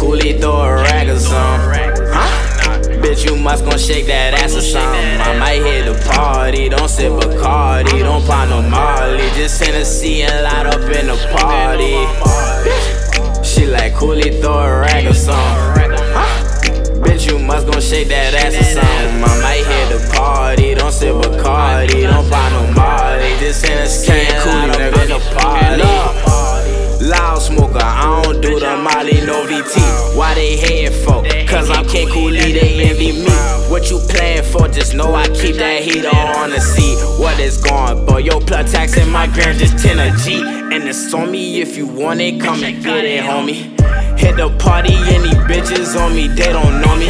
Cooli, throw a rag or something. Huh? Bitch, you must gon' shake that ass or something. I might hit the party, don't sip Bacardi, don't pop no Molly. Just Hennessy and light up in the party. She like Cooli, throw a rag or something. Huh? Bitch, you must gon' shake that ass or something. I might hit the party, don't sip Bacardi, don't pop no Molly. Just Hennessy and light up in the party. Loud smoker, I don't do the Molly, no VT. Why they hating for? Cause I'm King Cooli, they envy me. What you playing for? Just know I keep that heater on the seat. What is going, boy? Yo, plug tax in my gram, just 10 a G. And it's on me if you want it, come and get it, homie. Hit the party, any bitches on me, they don't know me.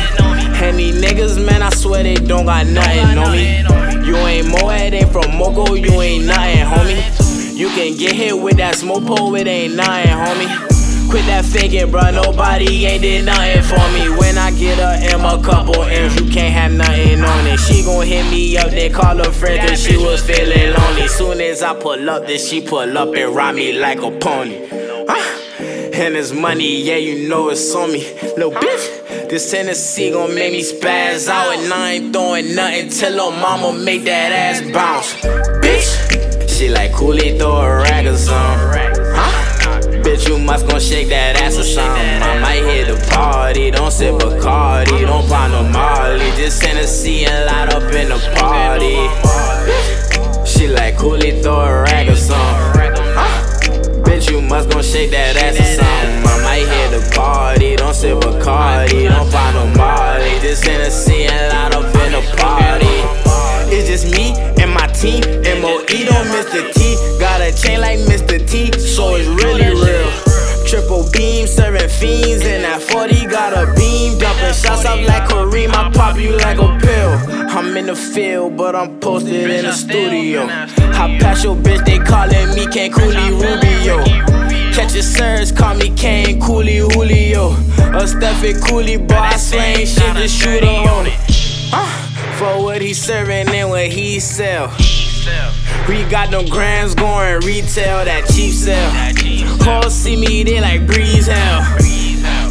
Any niggas, man, I swear they don't got nothing on me. You ain't Moed, ain't from Mogo, you ain't nothing, homie. You can get hit with that smoke pole, it ain't nothing, homie. Quit that faking, bruh, nobody ain't did nothing for me. When I get a M, a couple M's, you can't have nothing on it. She gon' hit me up, then call her friend, cause she was feeling lonely. Soon as I pull up, then she pull up and ride me like a pony. Ah, And it's money, yeah, you know it's on me. Little bitch, this Hennessy gon' make me spaz out, and I ain't throwing nothing till her mama make that ass bounce. Bitch! She like Cooli, throw a rag something. Must gon' shake that ass or something. I might hit the party, don't sip Bacardi, don't pop no Molly. Just Hennessy and light up in the party. She like Cooli, throw a rag or something. Huh? Bitch, you must gon' shake that ass or something. I might hit the party, don't sip Bacardi, don't pop no Molly. Just Hennessy and light up in the party. It's just me and my team. MOE don't Mr. T. Got a chain like Mr. T, fiends, and that 40 got a beam. Dumping shots up like Kareem, I pop you like a pill. I'm in the field, but I'm posted in the studio. I pass your bitch, they calling me Cooli Rubio. Catch a surge, call me Kane Cooli Julio. A Stephen Cooli, boy, I slang shit, just shoot on it. For what he serving and what he sell. We got them grams going retail, that cheap sell. Hoes see me, they like breeze hell.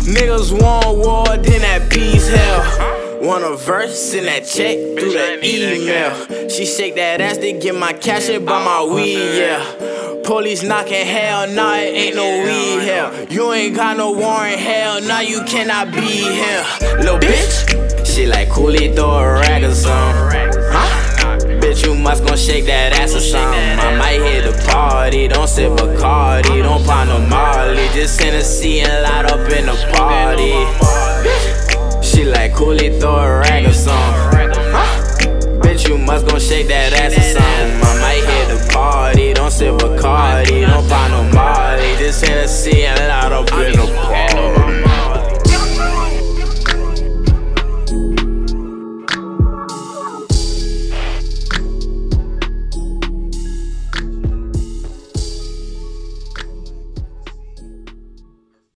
Niggas want war, then that peace hell. Want a verse in that check through the email. She shake that ass to get my cash and by my weed, yeah. Police knocking, hell nah, it ain't no weed here. You ain't got no warrant, hell nah, you cannot be here. Little bitch, she like Cooli, throw a rag or something. Huh? Bitch, you must gon' shake that ass or something. I might hit Just Hennessy and light up in the party. She like Cooli, throw a rag or something. Huh? Bitch, you must gon' shake that ass or something.